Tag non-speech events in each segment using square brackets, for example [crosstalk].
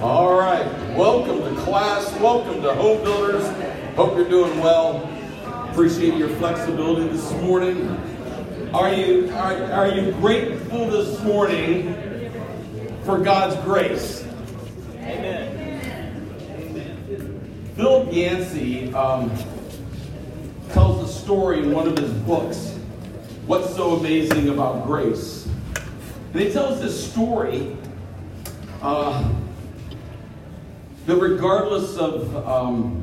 All right, welcome to class. Welcome to Home Builders. Hope you're doing well. Appreciate your flexibility this morning. Are you are, are you grateful this morning for God's grace? Amen. Philip Yancey um, tells the story in one of his books. What's so amazing about grace? And he tells this story. Uh, that regardless of um,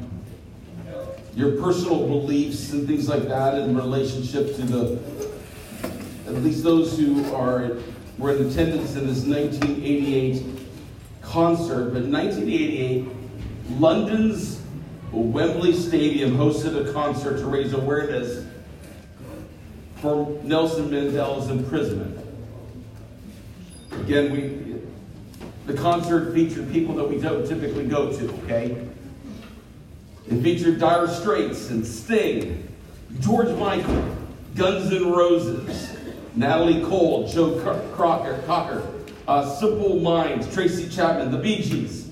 your personal beliefs and things like that in relationship to the, at least those who are were in attendance in this 1988 concert, but 1988, London's Wembley Stadium hosted a concert to raise awareness for Nelson Mandela's imprisonment. Again, we the concert featured people that we don't typically go to, okay? It featured Dire Straits and Sting, George Michael, Guns N' Roses, Natalie Cole, Joe Crocker, Cocker, uh, Simple Minds, Tracy Chapman, The Bee Gees.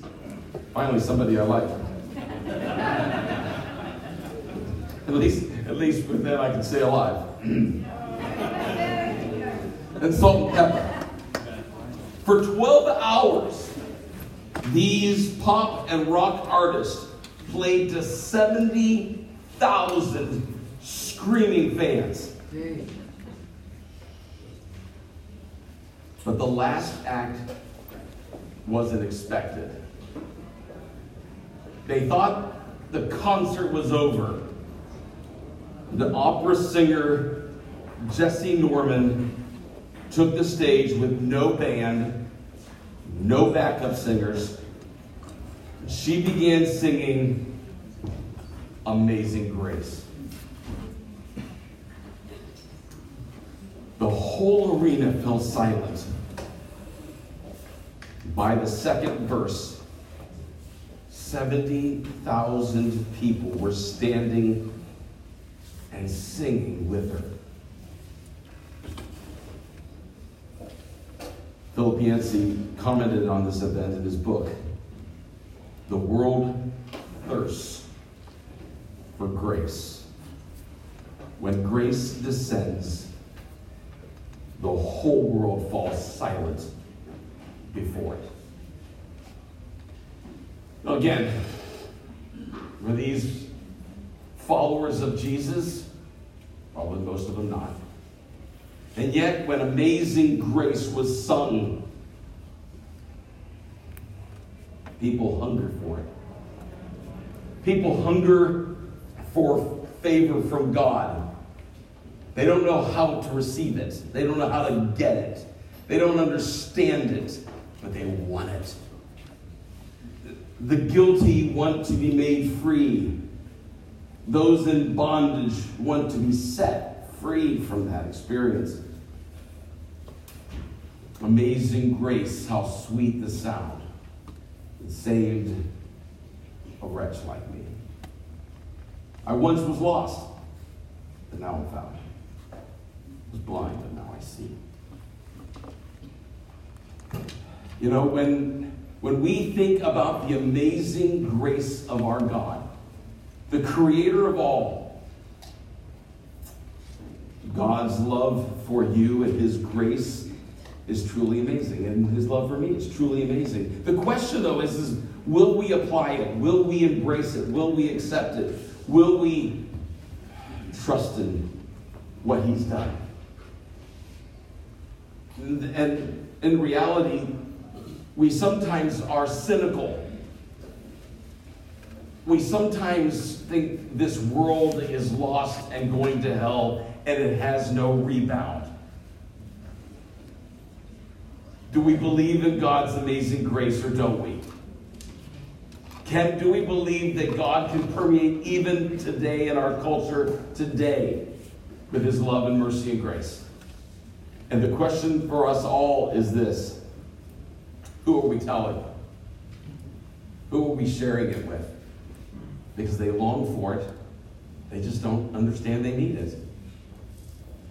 Finally, somebody I like. [laughs] at least, at least with them I can stay alive. [clears throat] and Salt-N-Pepa. For 12 hours, these pop and rock artists played to 70,000 screaming fans. But the last act wasn't expected. They thought the concert was over. The opera singer Jessye Norman took the stage with no band, no backup singers. She began singing Amazing Grace. The whole arena fell silent. By the second verse, 70,000 people were standing and singing with her. Philip Yancey commented on this event in his book, The World Thirsts for Grace. When grace descends, the whole world falls silent before it. Again, were these followers of Jesus? Probably most of them not. And yet, when amazing grace was sung, people hunger for it. People hunger for favor from God. They don't know how to receive it, they don't know how to get it, they don't understand it, but they want it. The guilty want to be made free. Those in bondage want to be set freed from that experience. Amazing grace, how sweet the sound. It saved a wretch like me. I once was lost, but now I'm found. I was blind, but now I see. You know, when, when we think about the amazing grace of our God, the creator of all, God's love for you and His grace is truly amazing, and His love for me is truly amazing. The question, though, is, is will we apply it? Will we embrace it? Will we accept it? Will we trust in what He's done? And, and in reality, we sometimes are cynical. We sometimes think this world is lost and going to hell and it has no rebound. Do we believe in God's amazing grace or don't we? Can, do we believe that God can permeate even today in our culture today with his love and mercy and grace? And the question for us all is this Who are we telling? Who are we sharing it with? Because they long for it, they just don't understand they need it.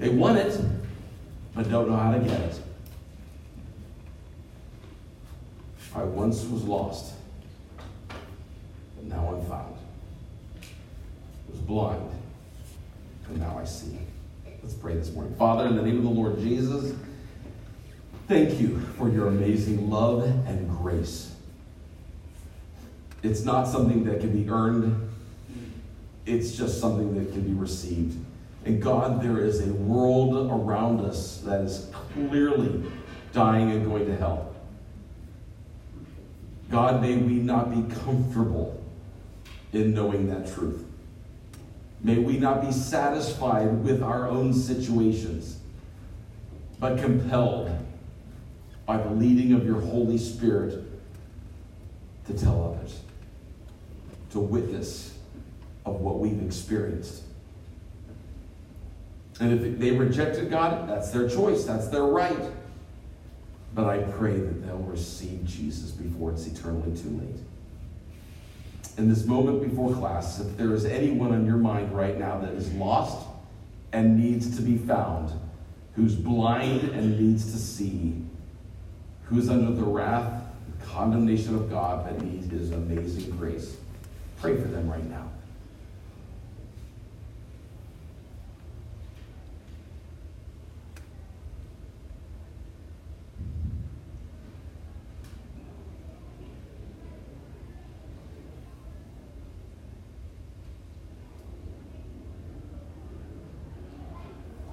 They want it, but don't know how to get it. I once was lost, but now I'm found. I was blind, and now I see. Let's pray this morning. Father, in the name of the Lord Jesus, thank you for your amazing love and grace. It's not something that can be earned, it's just something that can be received. And God, there is a world around us that is clearly dying and going to hell. God, may we not be comfortable in knowing that truth. May we not be satisfied with our own situations, but compelled by the leading of your Holy Spirit to tell others, to witness of what we've experienced. And if they rejected God, that's their choice, that's their right. But I pray that they'll receive Jesus before it's eternally too late. In this moment before class, if there is anyone on your mind right now that is lost and needs to be found, who's blind and needs to see, who's under the wrath, and condemnation of God, that needs his amazing grace, pray for them right now.